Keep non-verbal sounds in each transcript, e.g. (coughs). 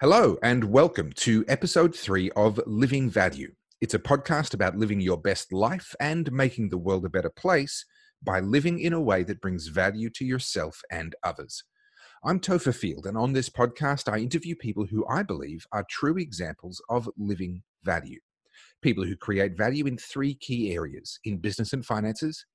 Hello, and welcome to episode three of Living Value. It's a podcast about living your best life and making the world a better place by living in a way that brings value to yourself and others. I'm Topher Field, and on this podcast, I interview people who I believe are true examples of living value. People who create value in three key areas in business and finances,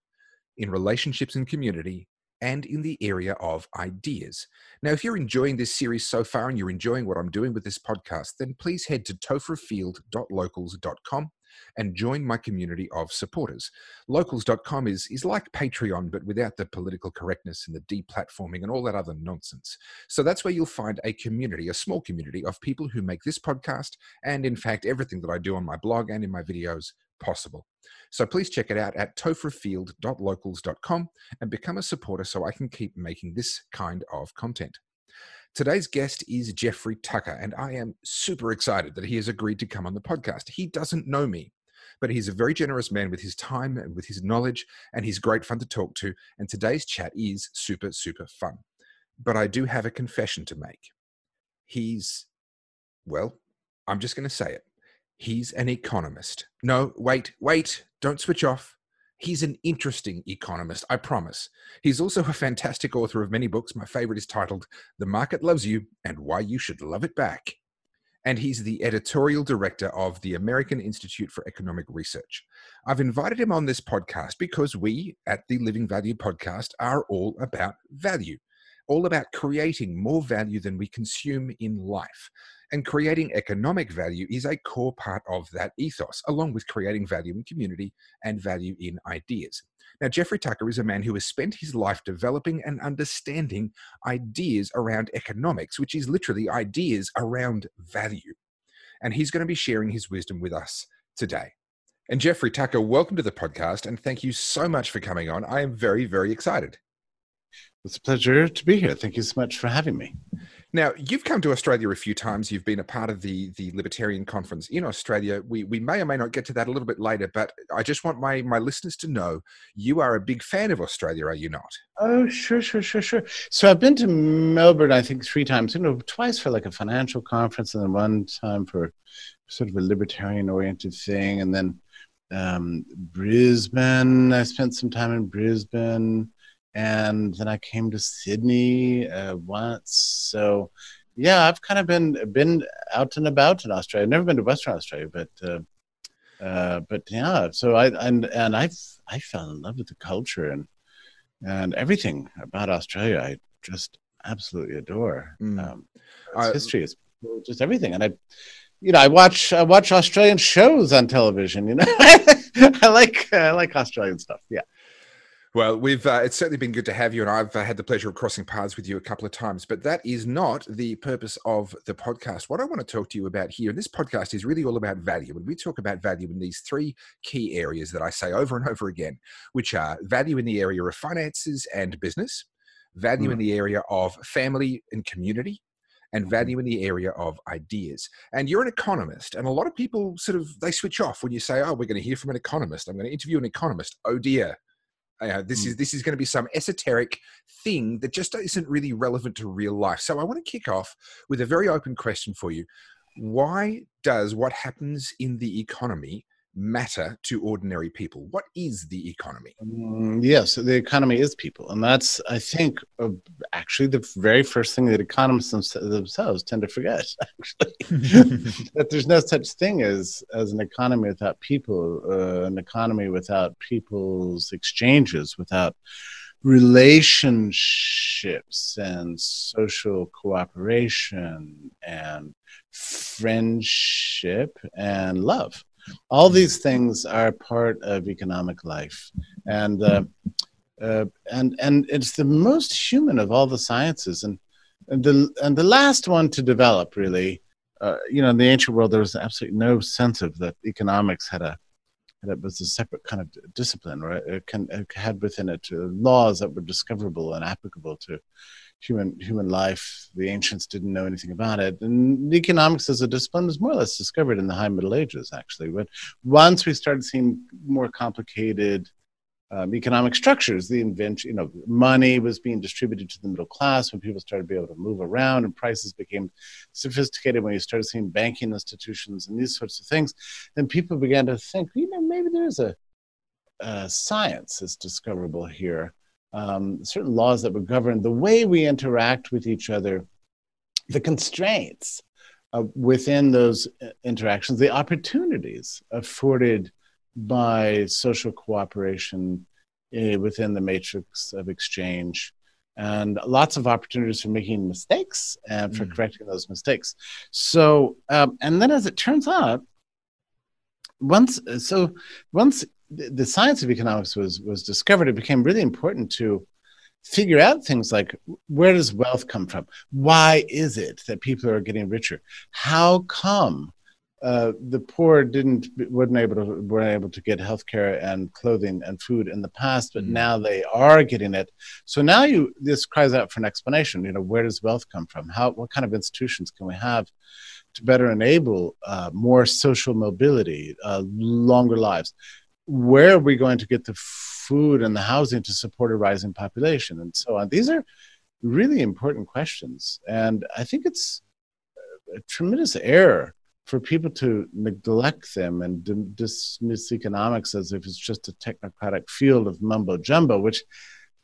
in relationships and community, and in the area of ideas. Now, if you're enjoying this series so far and you're enjoying what I'm doing with this podcast, then please head to topherfield.locals.com and join my community of supporters. Locals.com is, is like Patreon, but without the political correctness and the deplatforming and all that other nonsense. So that's where you'll find a community, a small community of people who make this podcast and, in fact, everything that I do on my blog and in my videos possible. So please check it out at topherfield.locals.com and become a supporter so I can keep making this kind of content. Today's guest is Jeffrey Tucker, and I am super excited that he has agreed to come on the podcast. He doesn't know me, but he's a very generous man with his time and with his knowledge, and he's great fun to talk to. And today's chat is super, super fun. But I do have a confession to make. He's, well, I'm just going to say it. He's an economist. No, wait, wait, don't switch off. He's an interesting economist, I promise. He's also a fantastic author of many books. My favorite is titled The Market Loves You and Why You Should Love It Back. And he's the editorial director of the American Institute for Economic Research. I've invited him on this podcast because we at the Living Value podcast are all about value, all about creating more value than we consume in life. And creating economic value is a core part of that ethos, along with creating value in community and value in ideas. Now, Jeffrey Tucker is a man who has spent his life developing and understanding ideas around economics, which is literally ideas around value. And he's going to be sharing his wisdom with us today. And Jeffrey Tucker, welcome to the podcast, and thank you so much for coming on. I am very, very excited. It's a pleasure to be here. Thank you so much for having me. Now, you've come to Australia a few times. You've been a part of the the Libertarian Conference in Australia. We we may or may not get to that a little bit later, but I just want my my listeners to know you are a big fan of Australia, are you not? Oh, sure, sure, sure, sure. So I've been to Melbourne, I think, three times. You know, twice for like a financial conference, and then one time for sort of a libertarian oriented thing, and then um, Brisbane. I spent some time in Brisbane and then I came to Sydney uh, once. So, yeah, I've kind of been been out and about in Australia. I've never been to Western Australia, but uh, uh, but yeah. So I and and I I fell in love with the culture and and everything about Australia. I just absolutely adore. Mm. Um, its history is just everything, and I. You know, I watch I watch Australian shows on television. You know, (laughs) I like I like Australian stuff. Yeah. Well, we've uh, it's certainly been good to have you, and I've uh, had the pleasure of crossing paths with you a couple of times. But that is not the purpose of the podcast. What I want to talk to you about here, and this podcast is really all about value, and we talk about value in these three key areas that I say over and over again, which are value in the area of finances and business, value mm. in the area of family and community, and mm-hmm. value in the area of ideas. And you're an economist, and a lot of people sort of they switch off when you say, "Oh, we're going to hear from an economist. I'm going to interview an economist." Oh dear, uh, this mm. is this is going to be some esoteric thing that just isn't really relevant to real life. So I want to kick off with a very open question for you. Why does what happens in the economy matter to ordinary people? What is the economy? Um, yes, the economy is people. And that's, I think, uh, actually the very first thing that economists themselves tend to forget, (laughs) actually, (laughs) that there's no such thing as, as an economy without people, uh, an economy without people's exchanges, without relationships and social cooperation and friendship and love all these things are part of economic life, and uh, uh, and and it's the most human of all the sciences, and and the and the last one to develop really. Uh, you know, in the ancient world, there was absolutely no sense of that economics had a it was a separate kind of discipline, right? It, can, it had within it laws that were discoverable and applicable to human human life. The ancients didn't know anything about it, and economics as a discipline was more or less discovered in the High Middle Ages, actually. But once we started seeing more complicated um, economic structures. The invention, you know, money was being distributed to the middle class when people started to be able to move around, and prices became sophisticated. When you started seeing banking institutions and these sorts of things, then people began to think, you know, maybe there's a, a science that's discoverable here. Um, certain laws that would govern the way we interact with each other, the constraints uh, within those uh, interactions, the opportunities afforded by social cooperation uh, within the matrix of exchange and lots of opportunities for making mistakes and for mm. correcting those mistakes so um, and then as it turns out once so once the science of economics was was discovered it became really important to figure out things like where does wealth come from why is it that people are getting richer how come uh, the poor didn't weren't able to weren't able to get healthcare and clothing and food in the past, but mm. now they are getting it. So now you this cries out for an explanation. You know, where does wealth come from? How what kind of institutions can we have to better enable uh, more social mobility, uh, longer lives? Where are we going to get the food and the housing to support a rising population, and so on? These are really important questions, and I think it's a tremendous error for people to neglect them and d- dismiss economics as if it's just a technocratic field of mumbo jumbo, which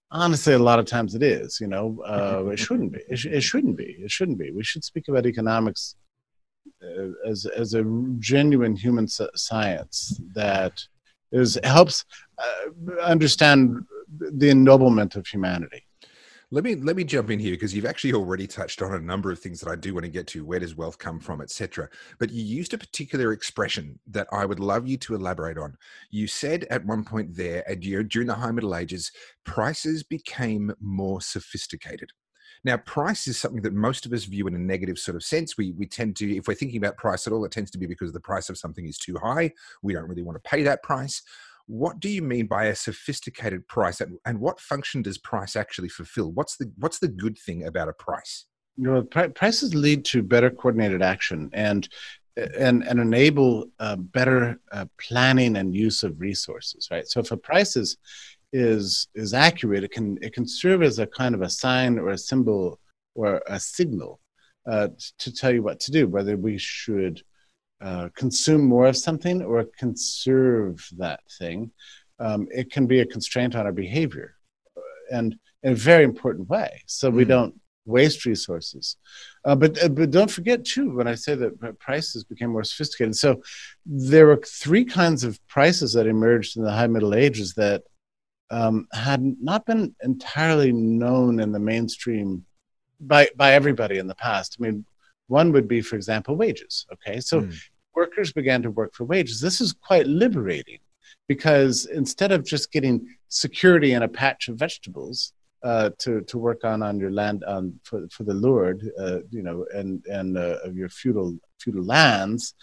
honestly a lot of times it is. You know, uh, it shouldn't be. It, sh- it, shouldn't be. It shouldn't be. We should speak about economics uh, as as a genuine human science that is helps uh, understand the ennoblement of humanity. Let me let me jump in here because you've actually already touched on a number of things that I do want to get to. Where does wealth come from, etc. But you used a particular expression that I would love you to elaborate on. You said at one point there, and you during the High Middle Ages, prices became more sophisticated. Now, price is something that most of us view in a negative sort of sense. We we tend to, if we're thinking about price at all, it tends to be because the price of something is too high. We don't really want to pay that price what do you mean by a sophisticated price and, and what function does price actually fulfill what's the what's the good thing about a price you know, prices lead to better coordinated action and and and enable uh, better uh, planning and use of resources right so if a price is is is accurate it can it can serve as a kind of a sign or a symbol or a signal uh, to tell you what to do whether we should uh, consume more of something or conserve that thing, um, it can be a constraint on our behavior uh, and in a very important way. So we mm. don't waste resources. Uh, but, uh, but don't forget, too, when I say that prices became more sophisticated. So there were three kinds of prices that emerged in the High Middle Ages that um, had not been entirely known in the mainstream by, by everybody in the past. I mean, one would be, for example, wages. Okay, so mm. workers began to work for wages. This is quite liberating because instead of just getting security in a patch of vegetables uh, to to work on on your land on for, for the Lord, uh, you know, and and uh, of your feudal feudal lands.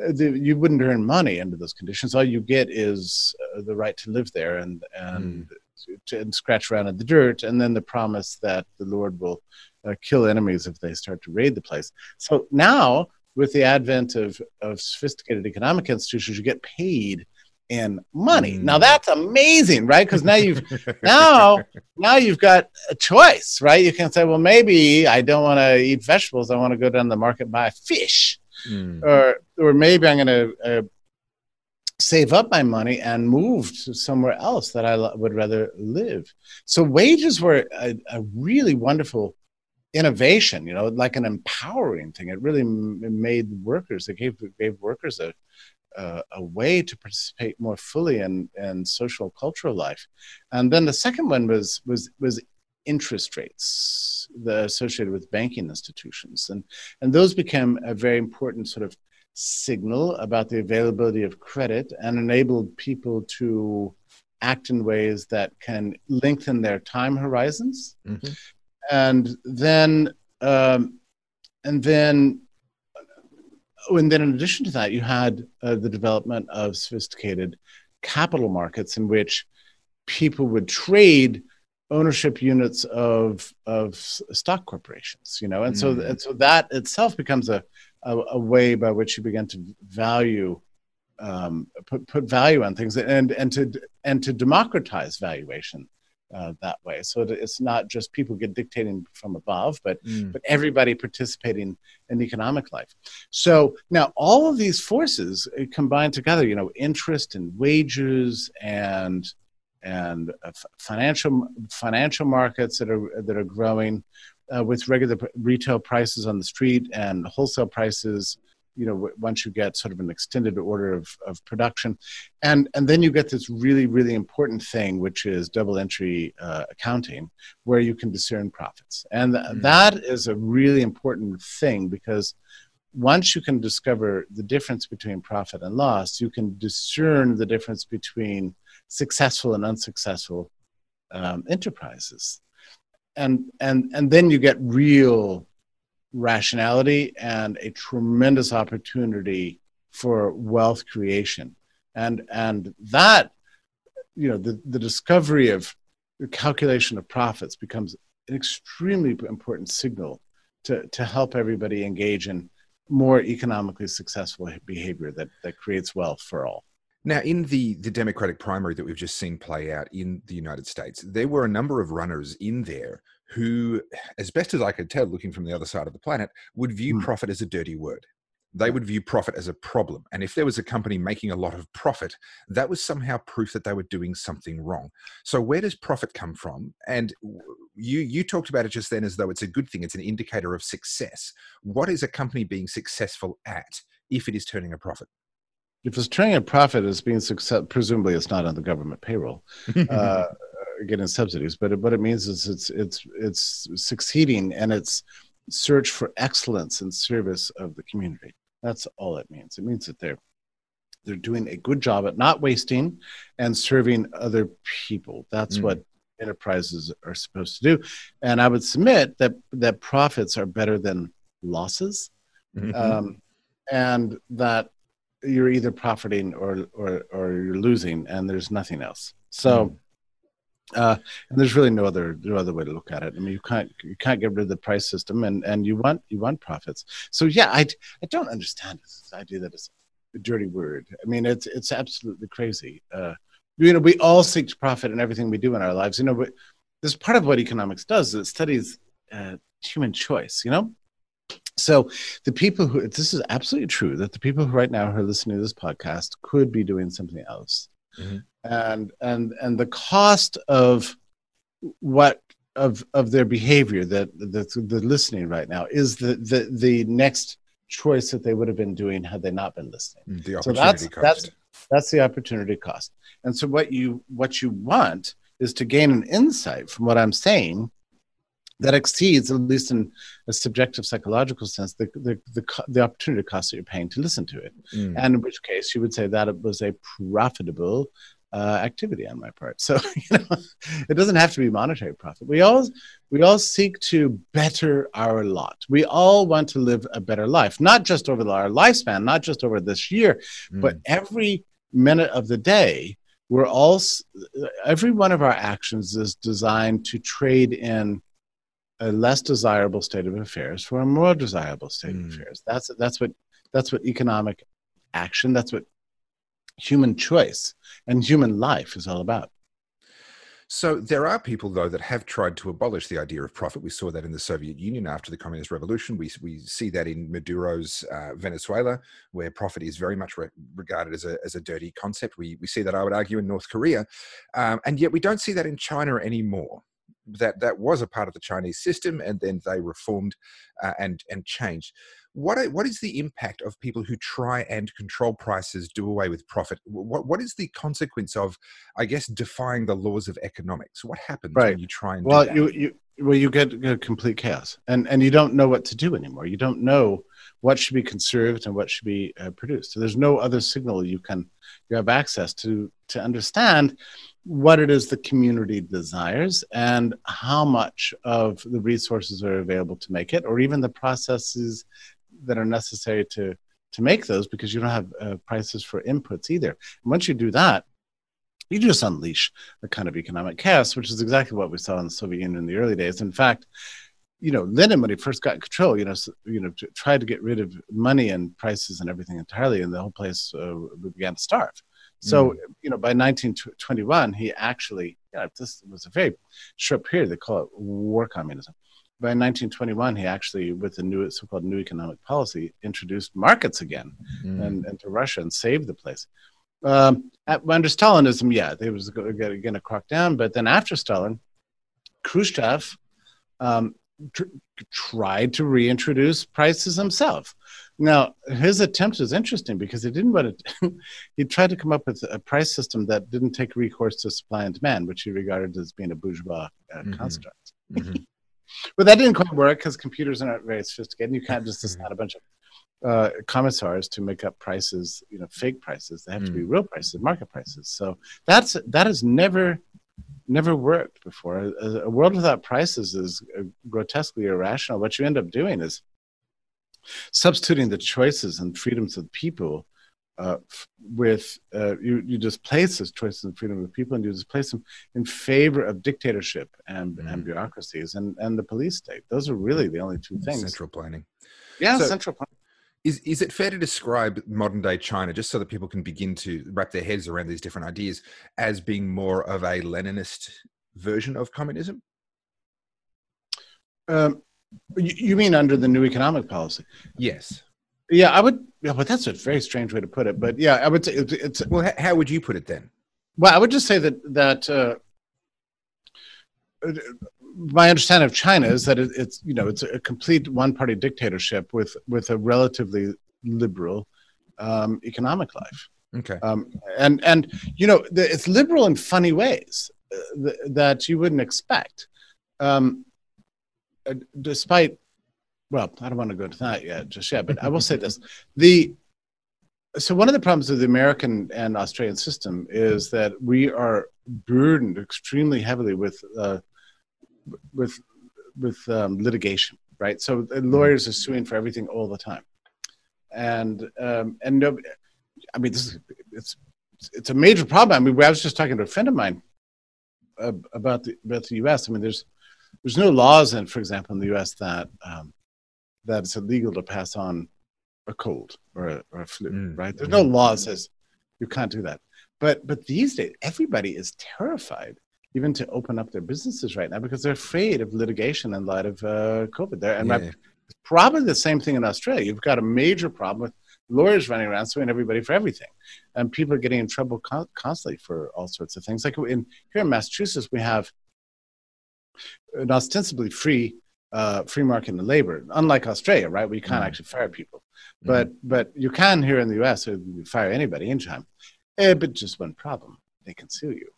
Uh, the, you wouldn't earn money under those conditions. All you get is uh, the right to live there and and, mm. to, and scratch around in the dirt, and then the promise that the Lord will uh, kill enemies if they start to raid the place. So now, with the advent of, of sophisticated economic institutions, you get paid in money. Mm. Now that's amazing, right? Because now you've (laughs) now now you've got a choice, right? You can say, well, maybe I don't want to eat vegetables. I want to go down the market and buy fish, mm. or or maybe I'm going to uh, save up my money and move to somewhere else that I would rather live. So wages were a, a really wonderful innovation you know like an empowering thing. It really made workers it gave gave workers a uh, a way to participate more fully in in social cultural life. And then the second one was was was interest rates the associated with banking institutions. And and those became a very important sort of signal about the availability of credit and enabled people to act in ways that can lengthen their time horizons. Mm-hmm. And then um, and then and then in addition to that you had uh, the development of sophisticated capital markets in which people would trade ownership units of of stock corporations you know? And mm. so and so that itself becomes a, a, a way by which you begin to value um, put put value on things and and to and to democratize valuation uh, that way. So it's not just people get dictating from above, but mm. but everybody participating in economic life. So now all of these forces uh, combine together. You know, interest and wages and and uh, financial financial markets that are that are growing uh, with regular retail prices on the street and wholesale prices you know once you get sort of an extended order of, of production. And and then you get this really really important thing which is double entry uh, accounting where you can discern profits. And th- mm-hmm. that is a really important thing because once you can discover the difference between profit and loss you can discern the difference between successful and unsuccessful um, enterprises and and and then you get real rationality and a tremendous opportunity for wealth creation. And and that you know the, the discovery of the calculation of profits becomes an extremely important signal to to help everybody engage in more economically successful behavior that that creates wealth for all now, in the, the Democratic primary that we've just seen play out in the United States, there were a number of runners in there who, as best as I could tell, looking from the other side of the planet, would view mm. profit as a dirty word. They would view profit as a problem. And if there was a company making a lot of profit, that was somehow proof that they were doing something wrong. So, where does profit come from? And you, you talked about it just then as though it's a good thing, it's an indicator of success. What is a company being successful at if it is turning a profit? If it's turning a profit as being success, presumably it's not on the government payroll, (laughs) uh, getting subsidies. But what it means is it's it's it's succeeding and it's search for excellence and service of the community. That's all it means. It means that they're they're doing a good job at not wasting and serving other people. That's mm. what enterprises are supposed to do. And I would submit that that profits are better than losses, mm-hmm. um, and that you're either profiting or or or you're losing, and there's nothing else. So. Mm. Uh, and there's really no other no other way to look at it. I mean, you can't you can't get rid of the price system, and and you want you want profits. So yeah, I I don't understand this idea that it's a dirty word. I mean, it's it's absolutely crazy. Uh, you know, we all seek to profit in everything we do in our lives. You know, but this part of what economics does. Is it studies uh, human choice. You know, so the people who this is absolutely true that the people who right now are listening to this podcast could be doing something else. Mm-hmm. And and and the cost of what of of their behavior that that's the listening right now is the the the next choice that they would have been doing had they not been listening. Mm, the so that's cost. that's that's the opportunity cost. And so what you what you want is to gain an insight from what I'm saying that exceeds, at least in a subjective psychological sense, the, the, the, the opportunity cost that you're paying to listen to it. Mm. And in which case, you would say that it was a profitable uh, activity on my part. So (laughs) you know, it doesn't have to be monetary profit. We all we all seek to better our lot. We all want to live a better life, not just over our lifespan, not just over this year, mm. but every minute of the day. We're all every one of our actions is designed to trade in a less desirable state of affairs for a more desirable state mm. of affairs. That's that's what that's what economic action. That's what human choice and human life is all about. So there are people, though, that have tried to abolish the idea of profit. We saw that in the Soviet Union after the Communist Revolution. We, we see that in Maduro's uh, Venezuela, where profit is very much re- regarded as a, as a dirty concept. We, we see that, I would argue, in North Korea. Um, and yet we don't see that in China anymore that that was a part of the Chinese system, and then they reformed uh, and and changed. What what is the impact of people who try and control prices, do away with profit? What what is the consequence of, I guess, defying the laws of economics? What happens right. when you try and well, you you well you get, get complete chaos, and and you don't know what to do anymore. You don't know what should be conserved and what should be uh, produced. So there's no other signal you can you have access to to understand what it is the community desires and how much of the resources are available to make it or even the processes that are necessary to to make those because you don't have uh, prices for inputs either and once you do that you just unleash a kind of economic chaos which is exactly what we saw in the soviet union in the early days in fact you know, Lenin when he first got control, you know, you know, tried to get rid of money and prices and everything entirely, and the whole place uh, began to starve. So, mm. you know, by 1921, he actually, yeah, this was a very short period. They call it war communism. By 1921, he actually, with the new so-called new economic policy, introduced markets again mm. and, into Russia and saved the place. Um, under Stalinism, yeah, they was going to crack down. But then after Stalin, Khrushchev um, tr- tried to reintroduce prices himself. Now, his attempt was interesting because he didn't want to, (laughs) he tried to come up with a price system that didn't take recourse to supply and demand, which he regarded as being a bourgeois uh, mm-hmm. construct. Mm-hmm. (laughs) but that didn't quite work because computers are not very sophisticated. and You can't just assign a bunch of uh, commissars to make up prices, you know, fake prices. They have mm. to be mm. real prices, market prices. So that's that has never never worked before. A, a world without prices is uh, grotesquely irrational. What you end up doing is substituting the choices and freedoms of people uh, with uh, you, you displace those choices and freedom of people and you displace them in favor of dictatorship and, mm. and bureaucracies and, and the police state. Those are really the only two things. Central planning. Yeah, so, central planning. Is, is it fair to describe modern day China, just so that people can begin to wrap their heads around these different ideas, as being more of a Leninist version of communism? Um, you mean under the new economic policy? Yes. Yeah, I would. Yeah, but that's a very strange way to put it. But yeah, I would say it's. it's well, how would you put it then? Well, I would just say that that uh, my understanding of China is that it, it's you know it's a complete one-party dictatorship with with a relatively liberal um, economic life. Okay. Um, and and you know the, it's liberal in funny ways uh, th- that you wouldn't expect. Um, uh, despite, well, I don't want to go to that yet just yet, but I will say this: the so one of the problems of the American and Australian system is that we are burdened extremely heavily with uh, with with um, litigation, right? So lawyers are suing for everything all the time, and um, and no, I mean this is it's it's a major problem. I mean, I was just talking to a friend of mine uh, about the about the U.S. I mean, there's there's no laws in, for example, in the U.S. that um, that it's illegal to pass on a cold or a, or a flu, mm. right? There's no law that says you can't do that. But but these days, everybody is terrified even to open up their businesses right now because they're afraid of litigation in light of uh, COVID. There and yeah. probably the same thing in Australia. You've got a major problem with lawyers running around suing everybody for everything, and people are getting in trouble con- constantly for all sorts of things. Like in here in Massachusetts, we have an ostensibly free uh, free market in labor, unlike Australia, right? Where you can't mm. actually fire people, mm. but but you can here in the U.S. You fire anybody anytime. Eh, but just one problem: they can sue you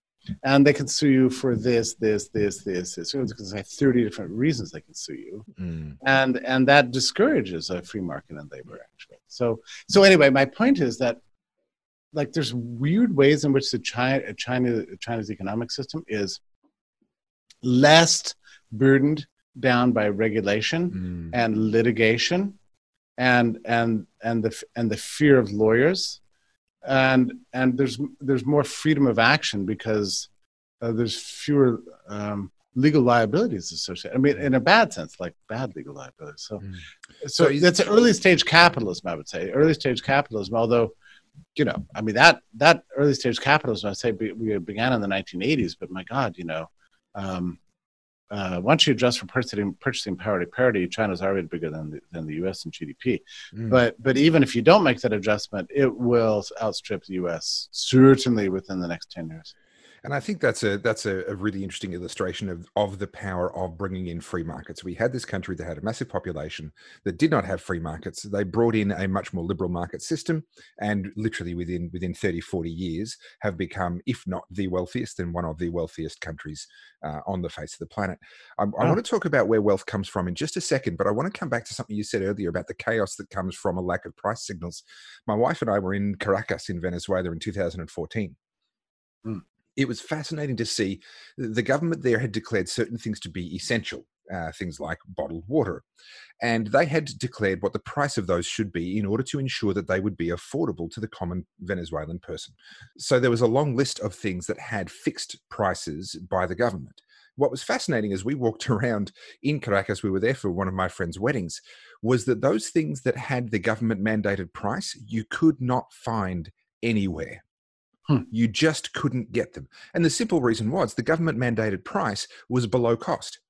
and they can sue you for this, this, this, this, this. They have 30 different reasons they can sue you. Mm. And and that discourages a free market in labor actually. So so anyway, my point is that like there's weird ways in which the China, China China's economic system is less burdened down by regulation mm. and litigation and and and the and the fear of lawyers and and there's there's more freedom of action because uh, there's fewer um, legal liabilities associated. I mean, in a bad sense, like bad legal liabilities. So, mm. so, so that's early stage capitalism, I would say. Early stage capitalism, although, you know, I mean that that early stage capitalism, I say, we began in the 1980s. But my God, you know, um, uh, once you adjust for purchasing purchasing parity parity, China's already bigger than the, than the U.S. in GDP. Mm. But but even if you don't make that adjustment, it will outstrip the U.S. certainly within the next ten years. And I think that's a that's a, a, really interesting illustration of, of the power of bringing in free markets. We had this country that had a massive population that did not have free markets. They brought in a much more liberal market system and literally within within 30, 40 years have become, if not the wealthiest, then one of the wealthiest countries uh, on the face of the planet. I, I want to talk about where wealth comes from in just a second, but I want to come back to something you said earlier about the chaos that comes from a lack of price signals. My wife and I were in Caracas in Venezuela in 2014. Mm it was fascinating to see the government there had declared certain things to be essential, uh, things like bottled water. And they had declared what the price of those should be in order to ensure that they would be affordable to the common Venezuelan person. So there was a long list of things that had fixed prices by the government. what was fascinating as we walked (laughs) around in Caracas, we were there for one of my friend's weddings, was that those things that had the government mandated price, you could not find anywhere. Hmm. You just couldn't get them. And the simple reason was the government mandated price was below cost.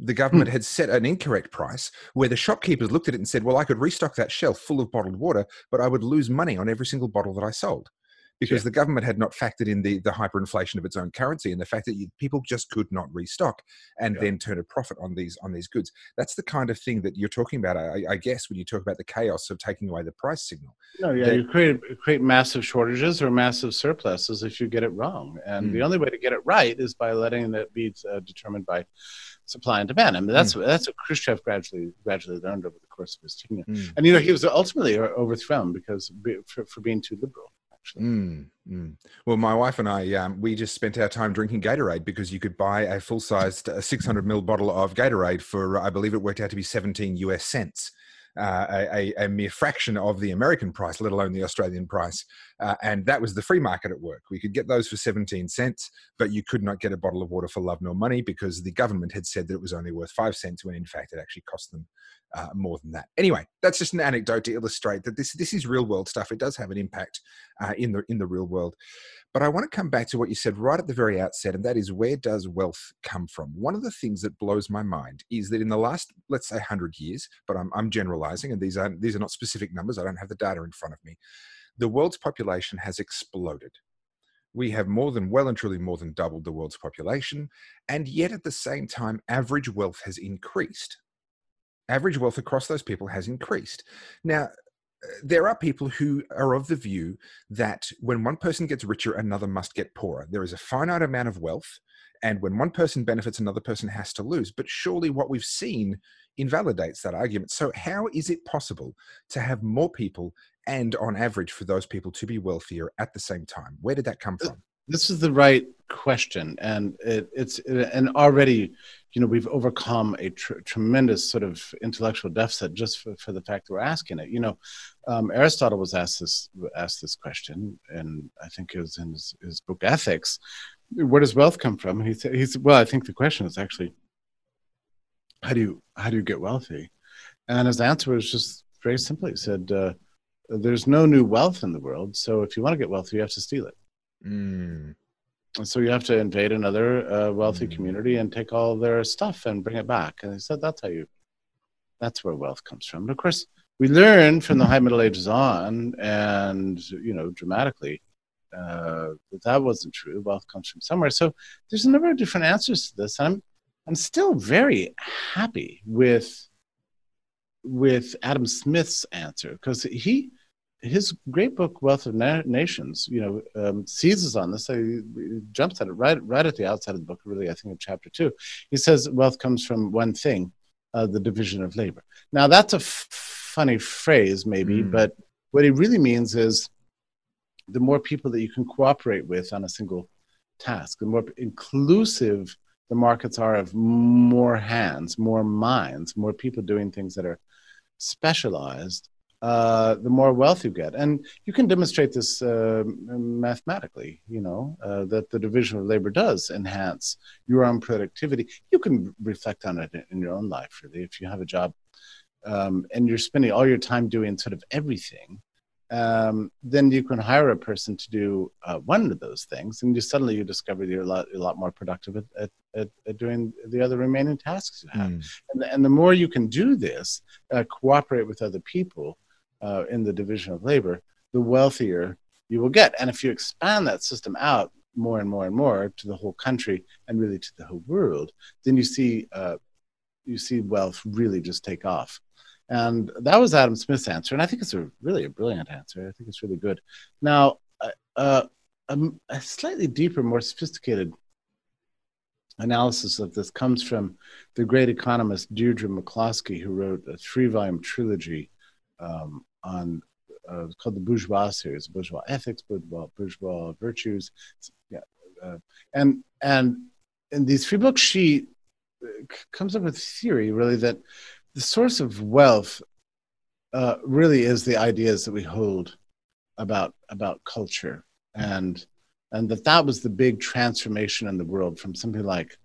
The government hmm. had set an incorrect price where the shopkeepers looked at it and said, Well, I could restock that shelf full of bottled water, but I would lose money on every single bottle that I sold because yeah. the government had not factored in the, the hyperinflation of its own currency and the fact that you, people just could not restock and yeah. then turn a profit on these on these goods. That's the kind of thing that you're talking about, I, I guess, when you talk about the chaos of taking away the price signal. No, yeah, that, you create create massive shortages or massive surpluses if you get it wrong, and mm. the only way to get it right is by letting it be uh, determined by supply and demand. I mean, that's mm. that's what Khrushchev gradually gradually learned over the course of his tenure, mm. and you know he was ultimately overthrown because for, for being too liberal Mm, mm. Well, my wife and I, um, we just spent our time drinking Gatorade because you could buy a full sized uh, 600 ml bottle of Gatorade for, I believe it worked out to be 17 US cents. Uh, a, a, mere fraction of the American price, let alone the Australian price. Uh, and that was the free market at work. We could get those for 17 cents, but you could not get a bottle of water for love nor money because the government had said that it was only worth five cents when in fact it actually cost them uh, more than that. Anyway, that's just an anecdote to illustrate that this this is real world stuff. It does have an impact uh, in the in the real world. But I want to come back to what you said right at the very outset, and that is where does wealth come from? One of the things that blows my mind is that in the last, let's say, hundred years, but I'm, I'm generalizing, and these are these are not specific numbers. I don't have the data in front of me. The world's population has exploded we have more than well and truly more than doubled the world's population and yet at the same time average wealth has increased average wealth across those people has increased. Now, there are people who are of the view that when one person gets richer, another must get poorer. There is a finite amount of wealth, and when one person benefits, another person has to lose. But surely what we've seen invalidates that argument. So, how is it possible to have more people and, on average, for those people to be wealthier at the same time? Where did that come uh, from? This is the right question, and it, it's an already, you know, we've overcome a tr- tremendous sort of intellectual deficit just for, for the fact that we're asking it. You know, um, Aristotle was asked this asked this question, and I think it was in his, his book Ethics. Where does wealth come from? And he said, "He's well. I think the question is actually, how do you how do you get wealthy?" And his answer was just very simply. He said, uh, "There's no new wealth in the world, so if you want to get wealthy, you have to steal it." Mm. And so you have to invade another uh, wealthy mm. community and take all their stuff and bring it back. And he said that's how you, that's where wealth comes from. And of course, we learned from the High Middle Ages on, and you know, dramatically, uh, that that wasn't true. Wealth comes from somewhere. So there's a number of different answers to this. I'm I'm still very happy with with Adam Smith's answer because he his great book wealth of Na- nations you know um, seizes on this. He jumps at it right right at the outset of the book really i think in chapter two. He says wealth comes from one thing uh, the division of labor. Now that's a f- funny phrase maybe mm. but what he really means is the more people that you can cooperate with on a single task the more inclusive the markets are of more hands more minds more people doing things that are specialized uh, the more wealth you get. And you can demonstrate this uh, mathematically, you know, uh, that the division of labor does enhance your own productivity. You can reflect on it in your own life, really. If you have a job um, and you're spending all your time doing sort of everything, um, then you can hire a person to do uh, one of those things, and you suddenly you discover you're a lot, a lot more productive at, at, at, at doing the other remaining tasks you have. Mm. And, and the more you can do this, uh, cooperate with other people, uh, in the division of labor, the wealthier you will get. And if you expand that system out more and more and more to the whole country and really to the whole world, then you see uh, you see wealth really just take off. And that was Adam Smith's answer, and I think it's a really a brilliant answer. I think it's really good. Now, uh, uh a, a slightly deeper, more sophisticated analysis of this comes from the great economist Deirdre McCloskey, who wrote a three-volume trilogy um, on uh, called the Bourgeois series, Bourgeois Ethics, Bourgeois, Bourgeois Virtues, yeah, uh, and and in these three books, she uh, comes up with a theory really that the source of wealth uh, really is the ideas that we hold about about culture. And and that that was the big transformation in the world from something like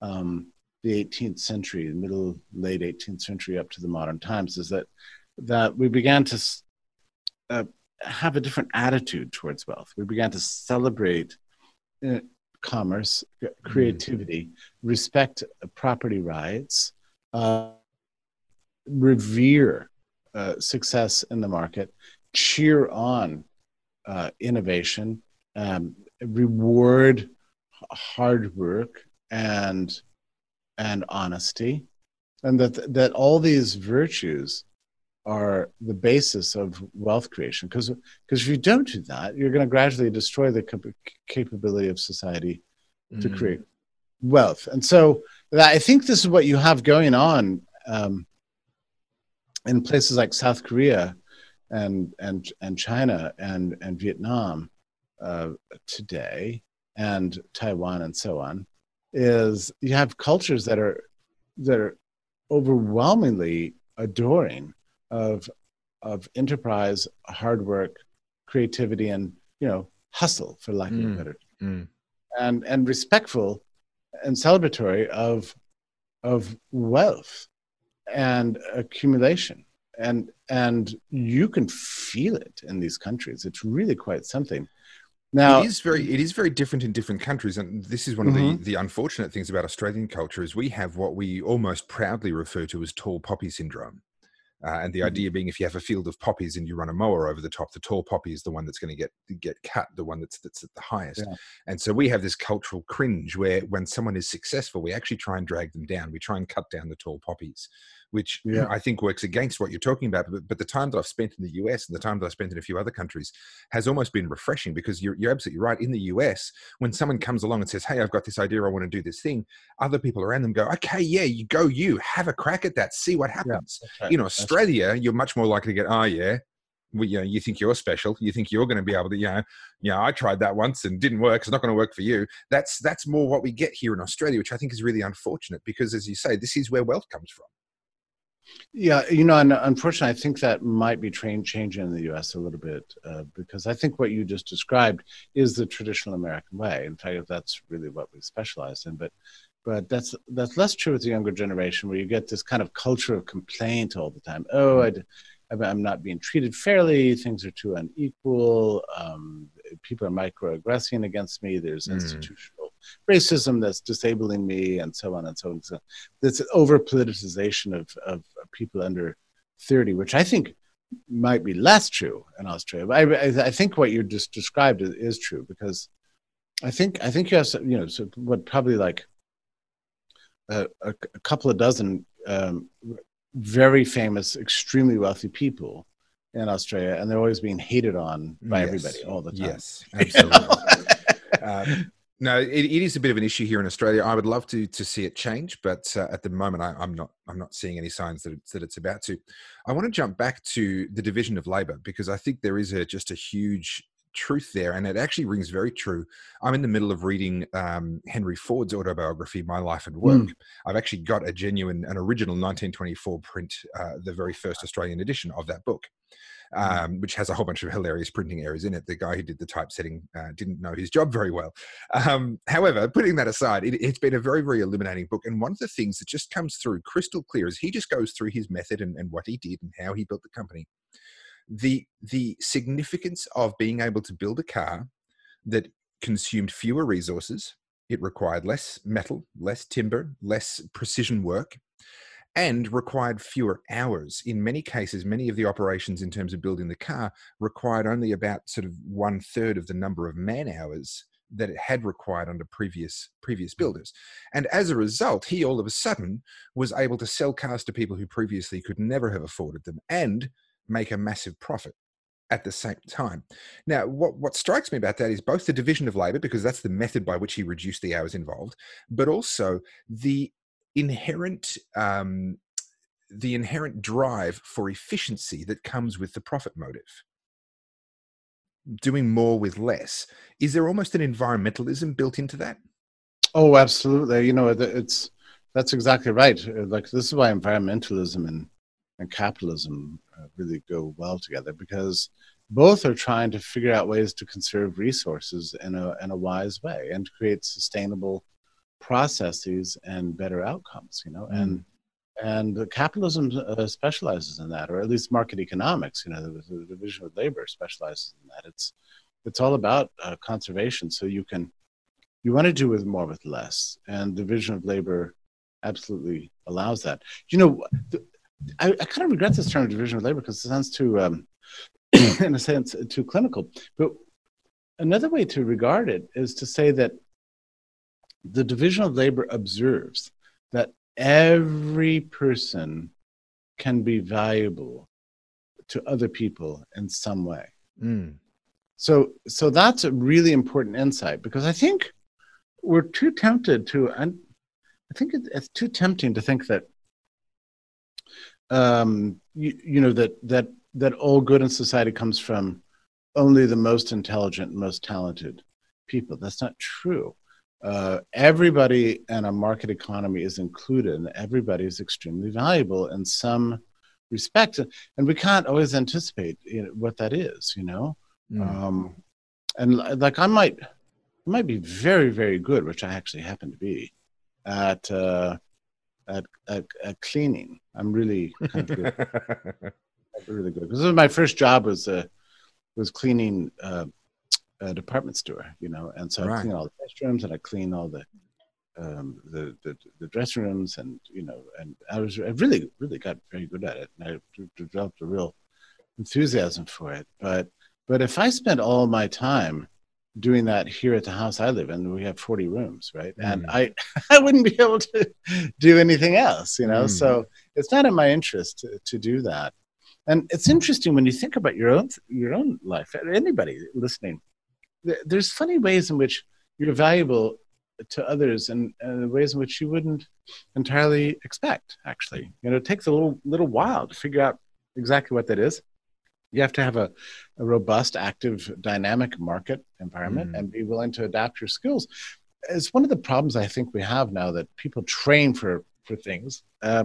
um, the 18th century, middle late 18th century up to the modern times, is that that we began to uh, have a different attitude towards wealth. We began to celebrate uh, commerce, mm. creativity, mm. respect property rights, uh, revere uh, success in the market, cheer on uh, innovation, um, reward hard work and and honesty, and that that all these virtues are the basis of wealth creation. Because because if you don't do that, you're going to gradually destroy the cap- capability of society to mm. create wealth. And so I think this is what you have going on um, in places like South Korea and and and China and and Vietnam uh, today and Taiwan and so on is you have cultures that are that are overwhelmingly adoring of of enterprise, hard work, creativity, and you know hustle, for lack of mm, a better, mm. and and respectful and celebratory of of wealth and accumulation. And and you can feel it in these countries. It's really quite something. Now it is very it is very different in different countries and this is one mm-hmm. of the the unfortunate things about australian culture is we have what we almost proudly refer to as tall poppy syndrome uh, and the mm-hmm. idea being if you have a field of poppies and you run a mower over the top, the tall poppy is the one that's going to get get cut, the one that's that's at the highest. Yeah. And so we have this cultural cringe where when someone is successful, we actually try and drag them down. We try and cut down the tall poppies which yeah. I think works against what you're talking about. But, but, the time that I've spent in the US and the time that I've spent in a few other countries has almost been refreshing because you're, you're absolutely right. In the US, when someone comes along and says, Hey, I've got this idea, I want to do this thing, other people around them go, Okay, yeah, you go, you have a crack at that, see what happens. Yeah, In Australia, you're much more likely to get, Oh, yeah, well, you know, you think you're special. You think you're going to be able to, you know, you know, I tried that once and didn't work. It's not going to work for you. That's that's more what we get here in Australia, which I think is really unfortunate because, as you say, this is where wealth comes from. Yeah, you know, and unfortunately, I think that might be train changing in the U.S. a little bit uh, because I think what you just described is the traditional American way. In fact, that's really what we specialize in. But but that's that's less true with the younger generation, where you get this kind of culture of complaint all the time. Oh, I, I'm not being treated fairly. Things are too unequal. Um, people are microaggressing against me. There's mm. institutional racism that's disabling me, and so on and so on. So this over politicization of, of people under 30, which I think might be less true in Australia. But I, I think what you just described is, is, true because I think I think you have you know so what probably like a, a, a couple of dozen um, very famous, extremely wealthy people in Australia, and they're always being hated on by yes. everybody all the time. Yes, absolutely. (laughs) um, no, it, it is a bit of an issue here in Australia. I would love to to see it change, but uh, at the moment, I, am not I'm not seeing any signs that it's, that it's about to. I want to jump back to the division of labour because I think there is a just a huge truth there, and it actually rings very true. I'm in the middle of reading um, Henry Ford's autobiography, My Life and Work. Mm. I've actually got a genuine, an original 1924 print, uh, the very first Australian edition of that book. Mm-hmm. um, which has a whole bunch of hilarious printing errors in it. The guy who did the typesetting uh, didn't know his job very well. Um, however, putting that aside, it, has been a very, very illuminating book. And one of the things that just comes through crystal clear is he just goes through his method and, and what he did and how he built the company. The the significance of being able to build a car that consumed fewer resources, it required less metal, less timber, less precision work and required fewer hours. In many cases, many of the operations in terms of building the car required only about sort of one third of the number of man hours that it had required under previous previous mm. builders. And as a result, he all of a sudden was able to sell cars to people who previously could never have afforded them and make a massive profit at the same time. Now, what, what strikes me about that is both the division of labor, because that's the method by which he reduced the hours involved, but also the inherent um, the inherent drive for efficiency that comes with the profit motive. Doing more with less. Is there almost an environmentalism built into that? Oh absolutely. You know it's that's exactly right. Like this is why environmentalism and and capitalism uh, really go well together because both are trying to figure out ways to conserve resources in a in a wise way and create sustainable processes and better outcomes. You know, mm. and and capitalism uh, specializes in that, or at least market economics. You know, the, the, division of labor specializes in that. It's it's all about uh, conservation. So you can you want to do with more with less, and division of labor absolutely allows that. You know, the, I, I, kind of regret this term division of labor because it sounds too, um, (coughs) in a sense, too clinical. But another way to regard it is to say that the division of labor observes that every person can be valuable to other people in some way. Mm. So, so that's a really important insight because I think we're too tempted to. I think it's too tempting to think that, um, you, you know, that that that all good in society comes from only the most intelligent, most talented people. That's not true uh, everybody in a market economy is included and everybody is extremely valuable in some respect and we can't always anticipate you know, what that is you know mm. um, and like i might I might be very very good which i actually happen to be at uh, at, at, at cleaning i'm really kind of good (laughs) really good because my first job was uh, was cleaning uh, a department store, you know, and so right. I clean all the restrooms and I clean all the, um, the, the the dressing rooms and you know, and I was I really really got very good at it, and I developed a real enthusiasm for it. But but if I spent all my time doing that here at the house I live in, we have 40 rooms, right? Mm. And I (laughs) I wouldn't be able to do anything else, you know. Mm. So it's not in my interest to, to do that. And it's interesting when you think about your own your own life. Anybody listening, there's funny ways in which you're valuable to others and uh, ways in which you wouldn't entirely expect actually you know it takes a little little while to figure out exactly what that is you have to have a, a robust active dynamic market environment mm. and be willing to adapt your skills it's one of the problems i think we have now that people train for for things uh,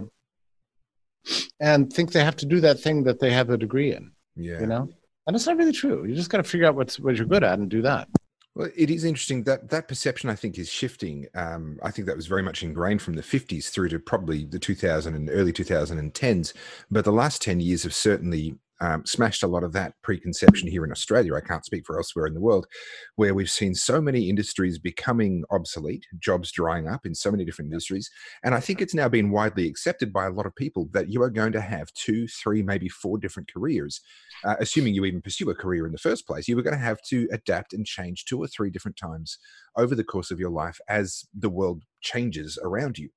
and think they have to do that thing that they have a degree in yeah you know and it's not really true. You just got to figure out what's what you're good at and do that. Well, it is interesting that that perception I think is shifting. Um, I think that was very much ingrained from the 50s through to probably the 2000 and early 2010s. But the last 10 years have certainly um, smashed a lot of that preconception here in Australia. I can't speak for elsewhere in the world, where we've seen so many industries becoming obsolete, jobs drying up in so many different industries. And I think it's now been widely accepted by a lot of people that you are going to have two, three, maybe four different careers. Uh, assuming you even pursue a career in the first place, you are going to have to adapt and change two or three different times over the course of your life as the world changes around you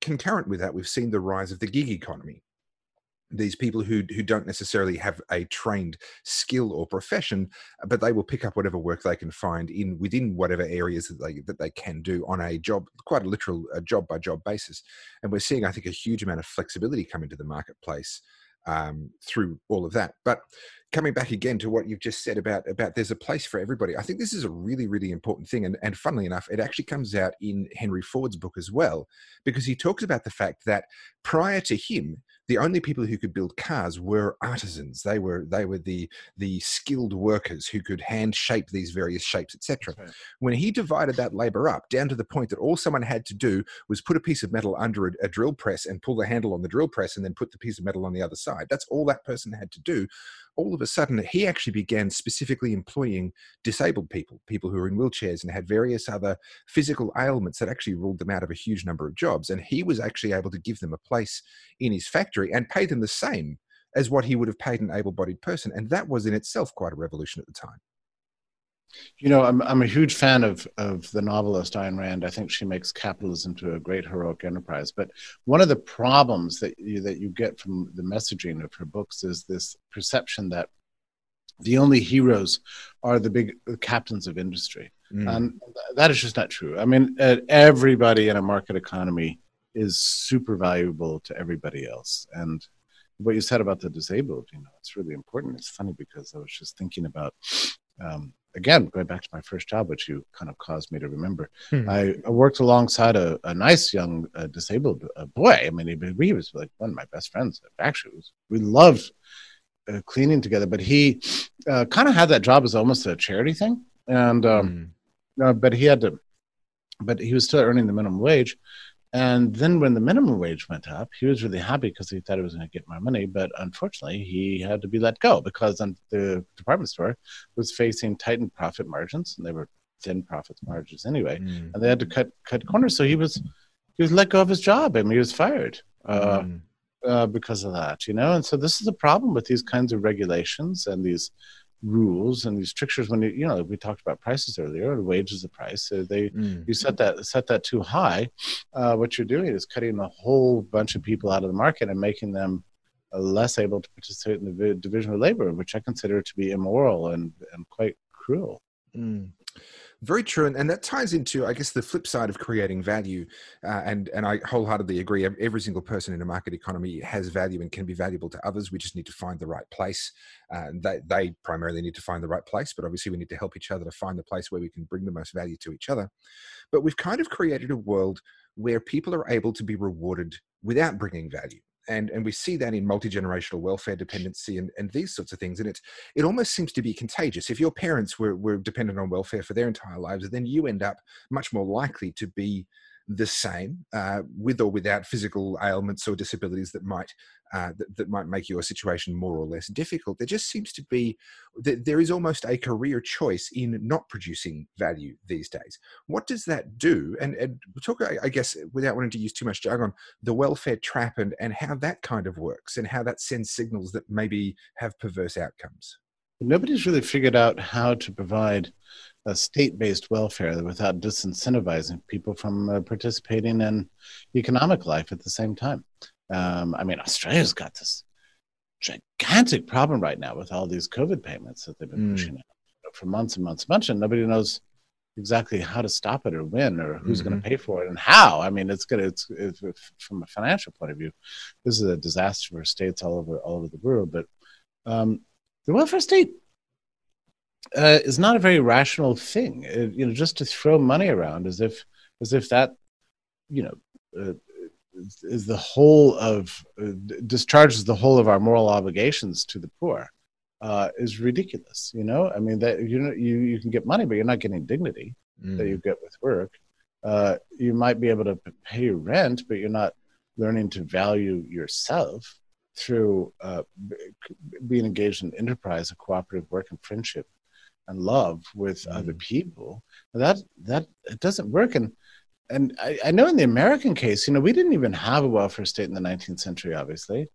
concurrent with that, we've seen the rise of the gig economy these people who who don't necessarily have a trained skill or profession but they will pick up whatever work they can find in within whatever areas that they that they can do on a job quite a literal a job by job basis. And we're seeing i think a huge amount of flexibility come into the marketplace um, through all of that. But coming back again to what you've just said about about there's a place for everybody i think this is a really really important thing. And, and funnily enough it actually comes out in henry ford's book as well because he talks about the fact that prior to him the only people who could build cars were artisans. They were they were the the skilled workers who could hand shape these various shapes, etc. Right. When he divided that labor up down to the point that all someone had to do was put a piece of metal under a, a drill press and pull the handle on the drill press, and then put the piece of metal on the other side. That's all that person had to do all of a sudden he actually began specifically employing disabled people, people who were in wheelchairs and had various other physical ailments that actually ruled them out of a huge number of jobs. And he was actually able to give them a place in his factory and pay them the same as what he would have paid an able bodied person. And that was in itself quite a revolution at the time. You know, I'm I'm a huge fan of of the novelist Ayn Rand. I think she makes capitalism to a great heroic enterprise. But one of the problems that you that you get from the messaging of her books is this perception that the only heroes are the big captains of industry, mm. and that is just not true. I mean, everybody in a market economy is super valuable to everybody else, and what you said about the disabled, you know, it's really important. It's funny because I was just thinking about um, again, going back to my first job, which you kind of caused me to remember, hmm. I, I, worked alongside a, a nice young uh, disabled uh, boy. I mean, he, he, was like one of my best friends. Actually, was, we loved uh, cleaning together, but he uh, kind of had that job as almost a charity thing. And, um, hmm. but he had to, but he was still earning the minimum wage. And then when the minimum wage went up, he was really happy because he thought he was going to get more money. But unfortunately, he had to be let go because the department store was facing tightened profit margins, and they were thin profit margins anyway, mm. and they had to cut cut corners. So he was he was let go of his job. I mean, he was fired uh, mm. uh, because of that. You know, and so this is a problem with these kinds of regulations and these rules and these strictures when you you know we talked about prices earlier wage is a price so they mm. you set that set that too high uh, what you're doing is cutting a whole bunch of people out of the market and making them uh, less able to participate in the division of labor which i consider to be immoral and and quite cruel mm. Very true, and, and that ties into, I guess, the flip side of creating value. Uh, and and I wholeheartedly agree. Every single person in a market economy has value and can be valuable to others. We just need to find the right place. Uh, they they primarily need to find the right place, but obviously we need to help each other to find the place where we can bring the most value to each other. But we've kind of created a world where people are able to be rewarded without bringing value and and we see that in multi-generational welfare dependency and, and these sorts of things and it it almost seems to be contagious. If your parents were, were dependent on welfare for their entire lives then you end up much more likely to be the same uh, with or without physical ailments or disabilities that might uh, that, that, might make your situation more or less difficult. There just seems to be there is almost a career choice in not producing value these days. What does that do? And, and talk, I guess, without wanting to use too much jargon, the welfare trap and and how that kind of works and how that sends signals that maybe have perverse outcomes. Nobody's really figured out how to provide a state-based welfare without disincentivizing people from uh, participating in economic life at the same time. Um, I mean, Australia's got this gigantic problem right now with all these COVID payments that they've been mm. pushing out for months and months and months, and nobody knows exactly how to stop it or when or who's mm-hmm. going to pay for it and how. I mean, it's gonna it's, it's, from a financial point of view, this is a disaster for states all over all over the world. But um, the welfare state uh, is not a very rational thing. It, you know, just to throw money around as if as if that you know uh, is the whole of uh, discharges the whole of our moral obligations to the poor uh, is ridiculous. You know, I mean that you know you you can get money, but you're not getting dignity mm. that you get with work. Uh, you might be able to pay rent, but you're not learning to value yourself through uh, being engaged in enterprise, a cooperative work and friendship and love with mm. other people. That that it doesn't work. And and I, I, know in the American case, you know, we didn't even have a welfare state in the 19th century, obviously,